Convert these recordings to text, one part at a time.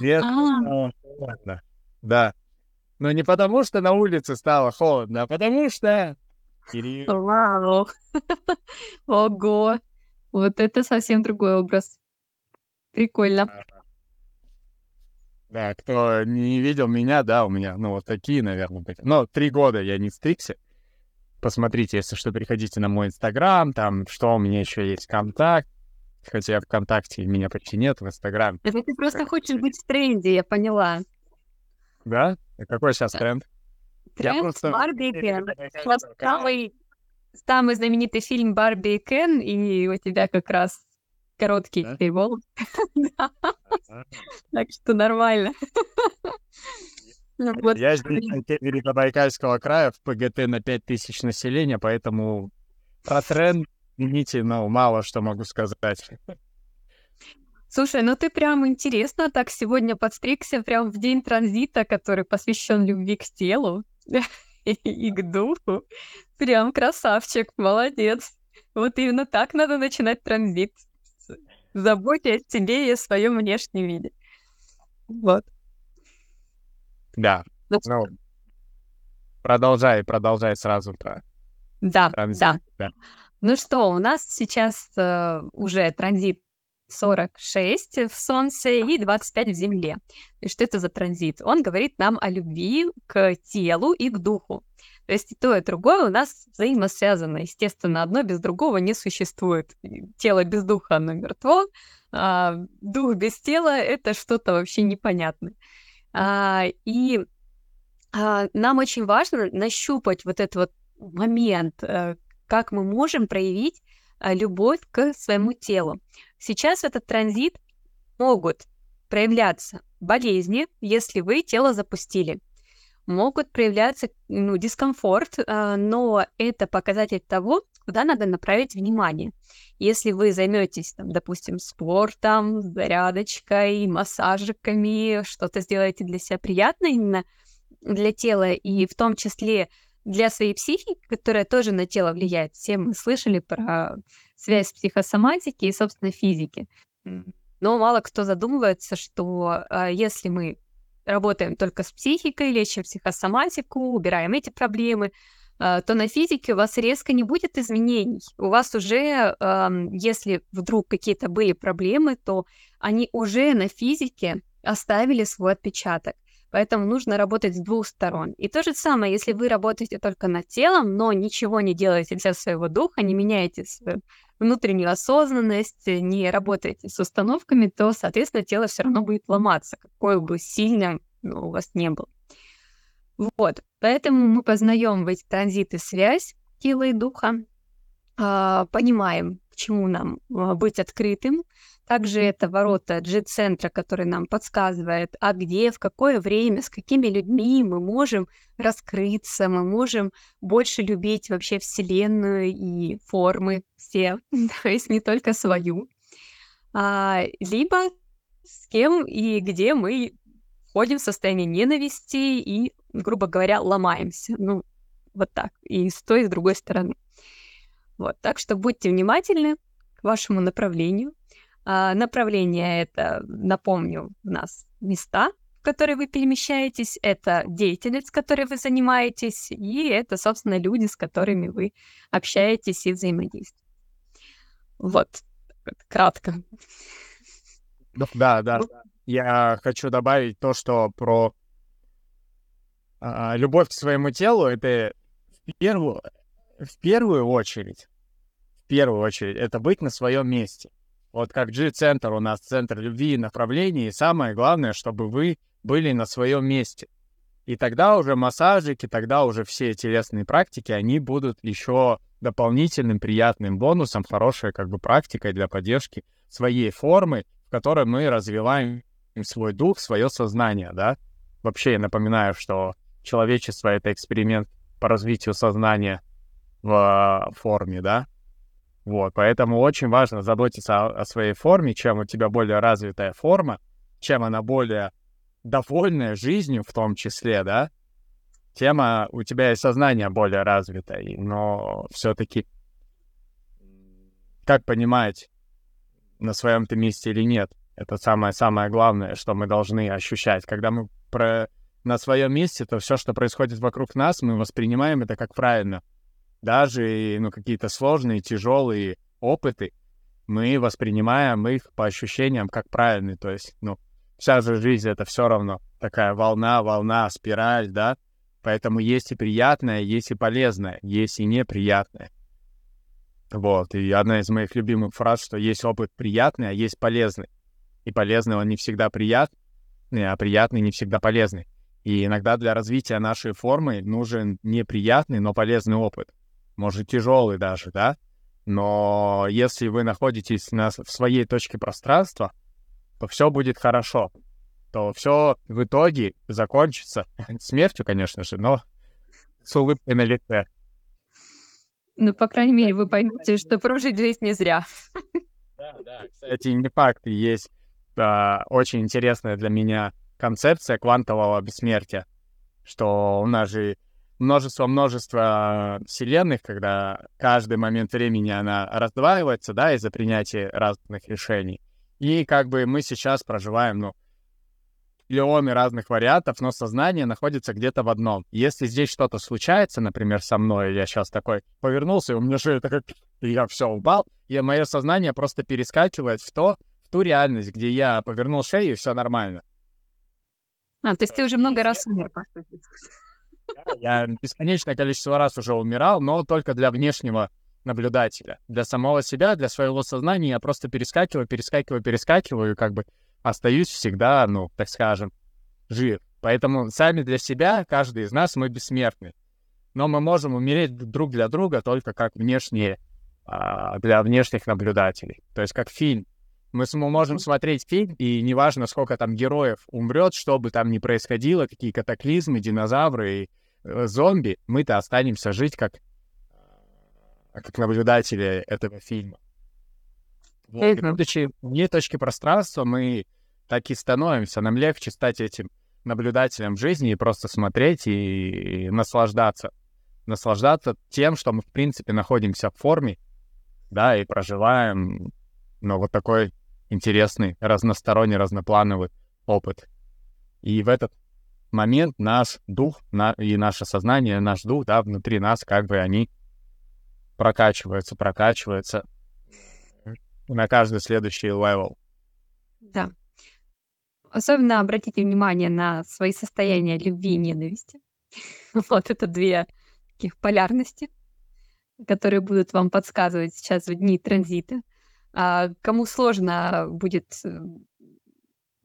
Нет, А. холодно. Да. Но не потому, что на улице стало холодно, а потому что... Вау. Ого. Вот это совсем другой образ. Прикольно. Да, кто не видел меня, да, у меня, ну, вот такие, наверное, были. Но три года я не стригся. Посмотрите, если что, переходите на мой инстаграм, там, что у меня еще есть, контакт. Хотя ВКонтакте меня почти нет, в Инстаграме. Это ты просто хочешь быть в тренде, я поняла. Да? А какой сейчас тренд? Я Тренд просто- Барби и Кен. Вот самый, самый знаменитый фильм Барби и Кен, и у тебя как раз короткий Да? теперь волос. Так что нормально. Я здесь Забайкальского края, в ПГТ на 5000 населения, поэтому про тренд, извините, но мало что могу сказать. Слушай, ну ты прям интересно так сегодня подстригся прям в день транзита, который посвящен любви к телу и к духу. Прям красавчик, молодец. Вот именно так надо начинать транзит. Заботясь о себе и о своем внешнем виде. Вот. Да, Ну, ну, продолжай, продолжай сразу про Да, транзит. да. да. Ну что, у нас сейчас э, уже транзит 46 в Солнце и 25 в Земле. И что это за транзит? Он говорит нам о любви к телу и к духу. То есть и то, и другое у нас взаимосвязано. Естественно, одно без другого не существует. Тело без духа, оно мертво, а дух без тела — это что-то вообще непонятное. А, и а, нам очень важно нащупать вот этот вот момент, э, как мы можем проявить а, любовь к своему телу. Сейчас в этот транзит могут проявляться болезни, если вы тело запустили. Могут проявляться ну, дискомфорт, а, но это показатель того, куда надо направить внимание. Если вы займетесь, там, допустим, спортом, зарядочкой, массажиками, что-то сделаете для себя приятное именно для тела, и в том числе для своей психики, которая тоже на тело влияет. Все мы слышали про связь психосоматики и, собственно, физики. Но мало кто задумывается, что а, если мы работаем только с психикой, лечим психосоматику, убираем эти проблемы, а, то на физике у вас резко не будет изменений. У вас уже, если вдруг какие-то были проблемы, то они уже на физике оставили свой отпечаток. Поэтому нужно работать с двух сторон. И то же самое, если вы работаете только над телом, но ничего не делаете для своего духа, не меняете свою внутреннюю осознанность, не работаете с установками, то, соответственно, тело все равно будет ломаться, какое бы сильно ну, у вас не было. Вот, поэтому мы познаем в эти транзиты связь тела и духа, а, понимаем, к чему нам а, быть открытым. Также это ворота G-центра, который нам подсказывает, а где, в какое время, с какими людьми мы можем раскрыться, мы можем больше любить вообще Вселенную и формы все, то есть не только свою. А, либо с кем и где мы входим в состояние ненависти и, грубо говоря, ломаемся. Ну, вот так. И с той, и с другой стороны. Вот. Так что будьте внимательны к вашему направлению. А, направление это, напомню, у нас места, в которые вы перемещаетесь, это деятельность, которой вы занимаетесь, и это, собственно, люди, с которыми вы общаетесь и взаимодействуете. Вот, кратко. Ну, Да, да. Я хочу добавить то, что про а, любовь к своему телу, это в первую, в первую очередь, в первую очередь, это быть на своем месте. Вот как G-центр у нас центр любви и направлений, и самое главное, чтобы вы были на своем месте. И тогда уже массажики, тогда уже все телесные практики, они будут еще дополнительным приятным бонусом, хорошей как бы практикой для поддержки своей формы, в которой мы развиваем свой дух, свое сознание, да. Вообще я напоминаю, что человечество — это эксперимент по развитию сознания в а, форме, да. Вот, поэтому очень важно заботиться о, о своей форме. Чем у тебя более развитая форма, чем она более довольная жизнью в том числе, да, тем а, у тебя и сознание более развитое. Но все-таки как понимать, на своем ты месте или нет? Это самое-самое главное, что мы должны ощущать. Когда мы про... на своем месте, то все, что происходит вокруг нас, мы воспринимаем это как правильно. Даже ну, какие-то сложные, тяжелые опыты, мы воспринимаем их по ощущениям как правильные. То есть, ну, вся же жизнь — это все равно такая волна, волна, спираль, да? Поэтому есть и приятное, есть и полезное, есть и неприятное. Вот, и одна из моих любимых фраз, что есть опыт приятный, а есть полезный. И полезный он не всегда приятный, а приятный не всегда полезный. И иногда для развития нашей формы нужен неприятный, но полезный опыт. Может, тяжелый даже, да? Но если вы находитесь на, в своей точке пространства, то все будет хорошо. То все в итоге закончится смертью, конечно же, но с улыбкой на лице. Ну, по крайней мере, вы поймете, что прожить жизнь не зря. Да, да. Кстати, не факт. Есть а, очень интересная для меня концепция квантового бессмертия, что у нас же множество-множество вселенных, когда каждый момент времени она раздваивается, да, из-за принятия разных решений. И как бы мы сейчас проживаем, ну, миллионы разных вариантов, но сознание находится где-то в одном. Если здесь что-то случается, например, со мной, я сейчас такой повернулся, и у меня шея такая, и я все упал, и мое сознание просто перескакивает в то, в ту реальность, где я повернул шею, и все нормально. А, то есть ты уже много раз умер, Я бесконечное количество раз уже умирал, но только для внешнего наблюдателя. Для самого себя, для своего сознания я просто перескакиваю, перескакиваю, перескакиваю, и как бы остаюсь всегда, ну, так скажем, жив. Поэтому сами для себя, каждый из нас, мы бессмертны. Но мы можем умереть друг для друга только как внешние, а, для внешних наблюдателей. То есть как фильм. Мы можем смотреть фильм, и неважно, сколько там героев умрет, что бы там ни происходило, какие катаклизмы, динозавры и зомби, мы-то останемся жить как, как наблюдатели этого фильма. Вот. И будучи вне точки пространства, мы так и становимся. Нам легче стать этим наблюдателем жизни и просто смотреть и, и наслаждаться. Наслаждаться тем, что мы, в принципе, находимся в форме, да, и проживаем, ну, вот такой интересный, разносторонний, разноплановый опыт. И в этот момент наш дух на, и наше сознание, наш дух, да, внутри нас, как бы они прокачиваются, прокачиваются на каждый следующий level. Да. Особенно обратите внимание на свои состояния любви и ненависти. Вот это две таких полярности, которые будут вам подсказывать сейчас в дни транзита. А кому сложно будет э,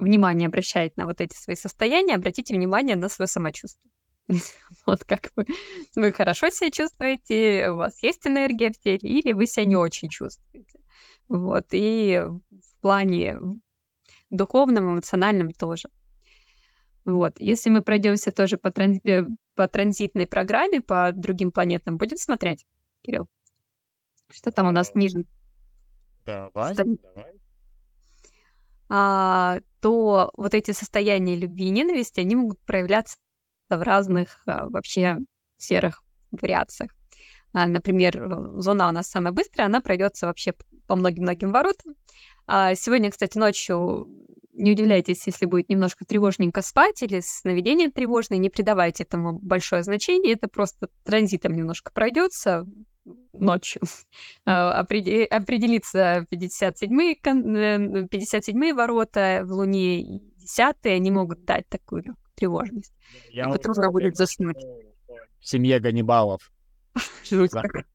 внимание обращать на вот эти свои состояния, обратите внимание на свое самочувствие. Вот как вы, вы хорошо себя чувствуете, у вас есть энергия в теле, или вы себя не очень чувствуете. Вот, и в плане духовном, эмоциональном тоже. Вот. Если мы пройдемся тоже по, транз... Э, по транзитной программе, по другим планетам, будем смотреть, Кирилл? Что там у нас ниже? Давай, Ста... давай. А, то вот эти состояния любви и ненависти, они могут проявляться в разных а, вообще серых вариациях. А, например, зона у нас самая быстрая, она пройдется вообще по многим-многим воротам. А сегодня, кстати, ночью не удивляйтесь, если будет немножко тревожненько спать или сновидение тревожное, не придавайте этому большое значение, это просто транзитом немножко пройдется ночью. А, определиться 57-е, 57 ворота в Луне и 10 они могут дать такую тревожность. Я вот трудно будет заснуть. В семье Ганнибалов. Жутко.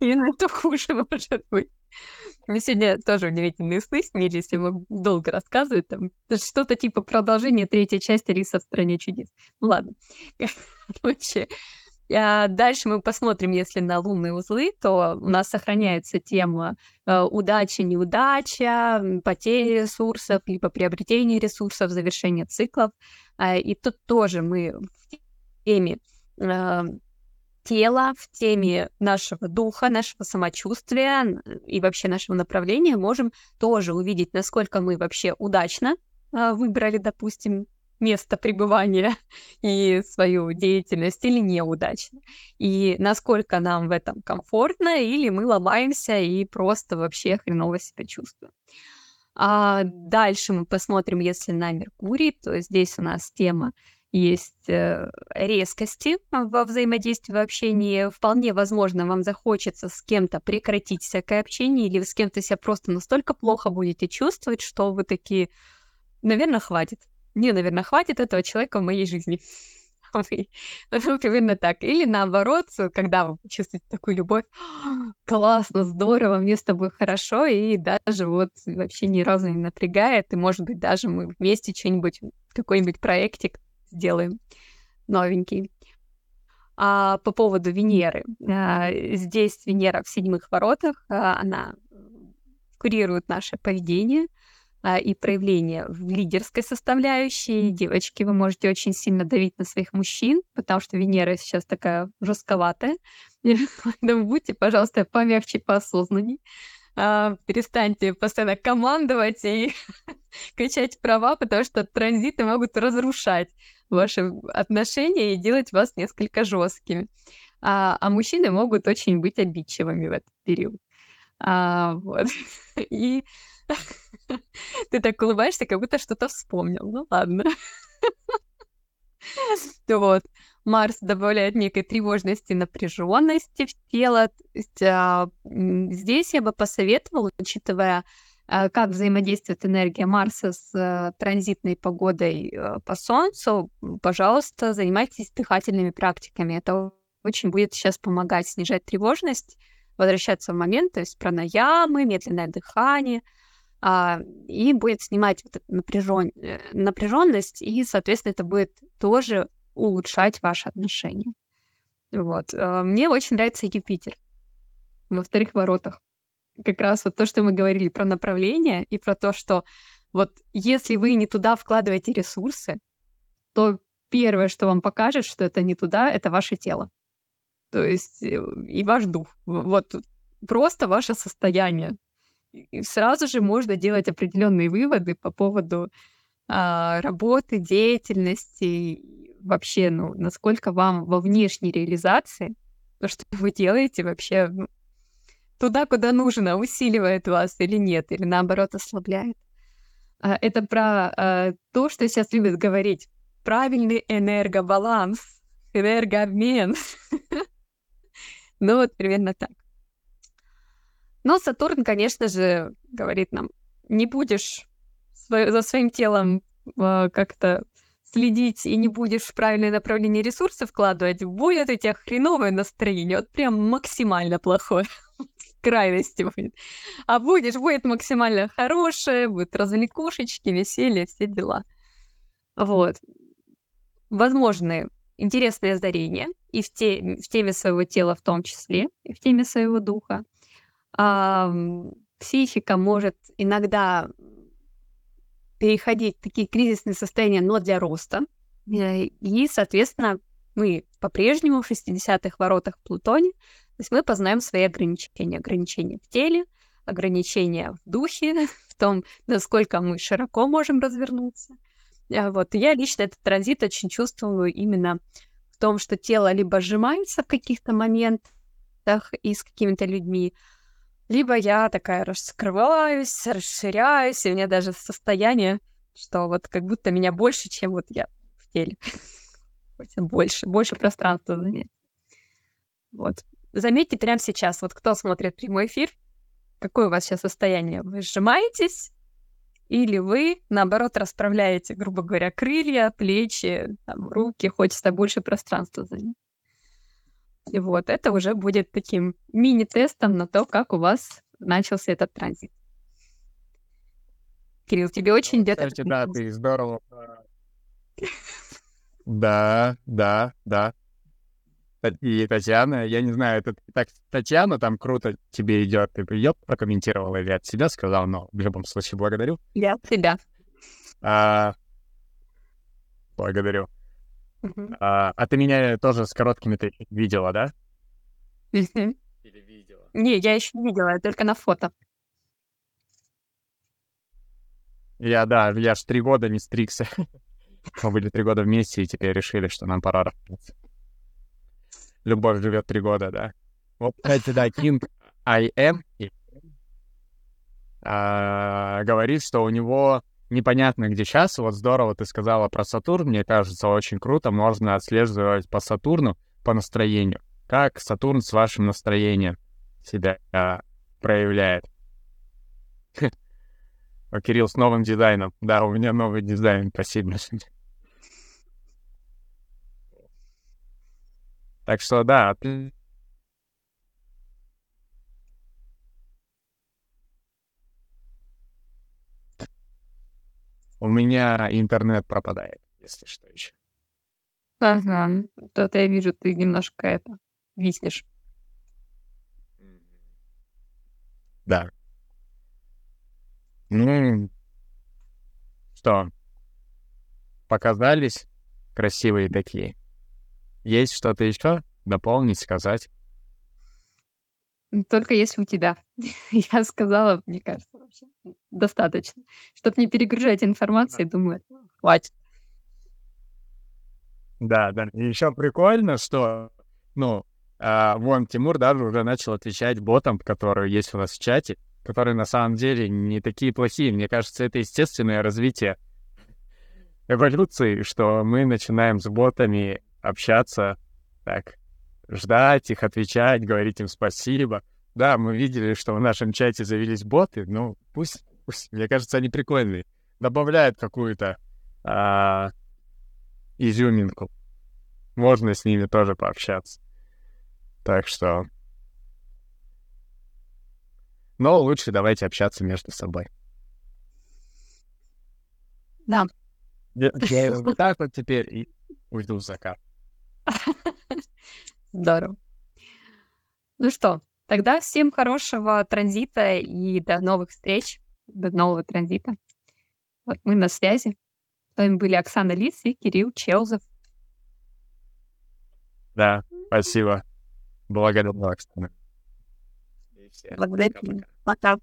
Именно это хуже может быть. Мне сегодня тоже удивительные сны снились, если мы долго рассказывать. Там что-то типа продолжение третьей части Риса в стране чудес. Ну ладно. Короче, дальше мы посмотрим, если на лунные узлы, то у нас сохраняется тема э, удача, неудача, потери ресурсов, либо приобретение ресурсов, завершение циклов. Э, и тут тоже мы в теме э, тела, в теме нашего духа, нашего самочувствия и вообще нашего направления можем тоже увидеть, насколько мы вообще удачно э, выбрали, допустим, место пребывания и свою деятельность или неудачно. И насколько нам в этом комфортно, или мы ломаемся и просто вообще хреново себя чувствуем. А дальше мы посмотрим, если на Меркурий, то здесь у нас тема есть э, резкости во взаимодействии, в общении. Вполне возможно, вам захочется с кем-то прекратить всякое общение, или с кем-то себя просто настолько плохо будете чувствовать, что вы такие, наверное, хватит. Не, наверное, хватит этого человека в моей жизни. Ну, примерно так. Или наоборот, когда вы чувствуете такую любовь, классно, здорово, мне с тобой хорошо, и даже вот вообще ни разу не напрягает, и, может быть, даже мы вместе что-нибудь, какой-нибудь проектик сделаем новенький. А по поводу Венеры. А, здесь Венера в седьмых воротах, а, она курирует наше поведение — и проявление в лидерской составляющей. Девочки, вы можете очень сильно давить на своих мужчин, потому что Венера сейчас такая жестковатая. Поэтому будьте, пожалуйста, помягче, поосознанней. А, перестаньте постоянно командовать и качать права, потому что транзиты могут разрушать ваши отношения и делать вас несколько жесткими. А, а мужчины могут очень быть обидчивыми в этот период. А, вот. И ты так улыбаешься, как будто что-то вспомнил. Ну ладно. Вот. Марс добавляет некой тревожности, напряженности в тело. А, здесь я бы посоветовала, учитывая, а, как взаимодействует энергия Марса с а, транзитной погодой по Солнцу, пожалуйста, занимайтесь дыхательными практиками. Это очень будет сейчас помогать снижать тревожность, возвращаться в момент, то есть пранаямы, медленное дыхание — и будет снимать вот напряжен... Э, напряженность, и, соответственно, это будет тоже улучшать ваши отношения. Вот. А, мне очень нравится Юпитер во вторых воротах. Как раз вот то, что мы говорили про направление и про то, что вот если вы не туда вкладываете ресурсы, то первое, что вам покажет, что это не туда, это ваше тело. То есть э, и ваш дух. Вот просто ваше состояние и сразу же можно делать определенные выводы по поводу а, работы, деятельности, вообще, ну, насколько вам во внешней реализации то, что вы делаете, вообще ну, туда, куда нужно, усиливает вас или нет, или наоборот ослабляет. А, это про а, то, что сейчас любят говорить. Правильный энергобаланс, энергообмен. Ну вот примерно так. Но Сатурн, конечно же, говорит нам, не будешь за своим телом э, как-то следить и не будешь в правильное направление ресурсы вкладывать, будет у тебя хреновое настроение, вот прям максимально плохое крайности будет. А будешь, будет максимально хорошее, будет развлекушечки, веселье, все дела. Вот. Возможны интересные озарения и в, те, в теме своего тела в том числе, и в теме своего духа а, психика может иногда переходить в такие кризисные состояния, но для роста. Э, и, соответственно, мы по-прежнему в 60-х воротах Плутоне, то есть мы познаем свои ограничения. Ограничения в теле, ограничения в духе, в том, насколько мы широко можем развернуться. Э, вот. я лично этот транзит очень чувствую именно в том, что тело либо сжимается в каких-то моментах и с какими-то людьми, либо я такая раскрываюсь, расширяюсь, и у меня даже состояние, что вот как будто меня больше, чем вот я в теле. Больше, больше пространства занять. Вот. Заметьте прямо сейчас, вот кто смотрит прямой эфир, какое у вас сейчас состояние? Вы сжимаетесь или вы, наоборот, расправляете, грубо говоря, крылья, плечи, там, руки, хочется больше пространства занять? И вот это уже будет таким мини-тестом на то, как у вас начался этот транзит. Кирилл, тебе очень где-то... Кстати, да, ты здорово. Да, да, да. И Татьяна, я не знаю, это так, Татьяна там круто тебе идет. Ты ее прокомментировала или от себя сказал, но в любом случае благодарю. Я от тебя. А, благодарю. А, а ты меня тоже с короткими ты видела, да? Или видела? Не, я еще не видела, только на фото. Я, да, я ж три года не стригся. Мы были три года вместе, и теперь решили, что нам пора расстаться. Любовь живет три года, да. Вот, кстати, да, King I am. а, говорит, что у него непонятно, где час. Вот здорово ты сказала про Сатурн. Мне кажется, очень круто. Можно отслеживать по Сатурну, по настроению. Как Сатурн с вашим настроением себя а, проявляет. О, Кирилл с новым дизайном. Да, у меня новый дизайн. Спасибо. Так что да, у меня интернет пропадает, если что еще. Ага, то-то я вижу, ты немножко это виснешь. Да. Ну, что, показались красивые такие. Есть что-то еще дополнить, сказать? Только если у тебя. Я сказала, мне кажется, вообще достаточно. Чтобы не перегружать информацией, думаю, хватит. Да, да. И еще прикольно, что, ну, а, вон Тимур даже уже начал отвечать ботам, которые есть у нас в чате, которые на самом деле не такие плохие. Мне кажется, это естественное развитие эволюции, что мы начинаем с ботами общаться, так, ждать их, отвечать, говорить им спасибо. Да, мы видели, что в нашем чате завелись боты, ну, пусть, пусть мне кажется, они прикольные. Добавляют какую-то а, изюминку. Можно с ними тоже пообщаться. Так что... Но лучше давайте общаться между собой. Да. Я, я вот так вот теперь и уйду в закат. Здорово. Ну что, тогда всем хорошего транзита и до новых встреч, до нового транзита. Вот мы на связи. С вами были Оксана Лис и Кирилл Челзов. Да, спасибо. Благодарю, Оксана. Благодарю. Пока.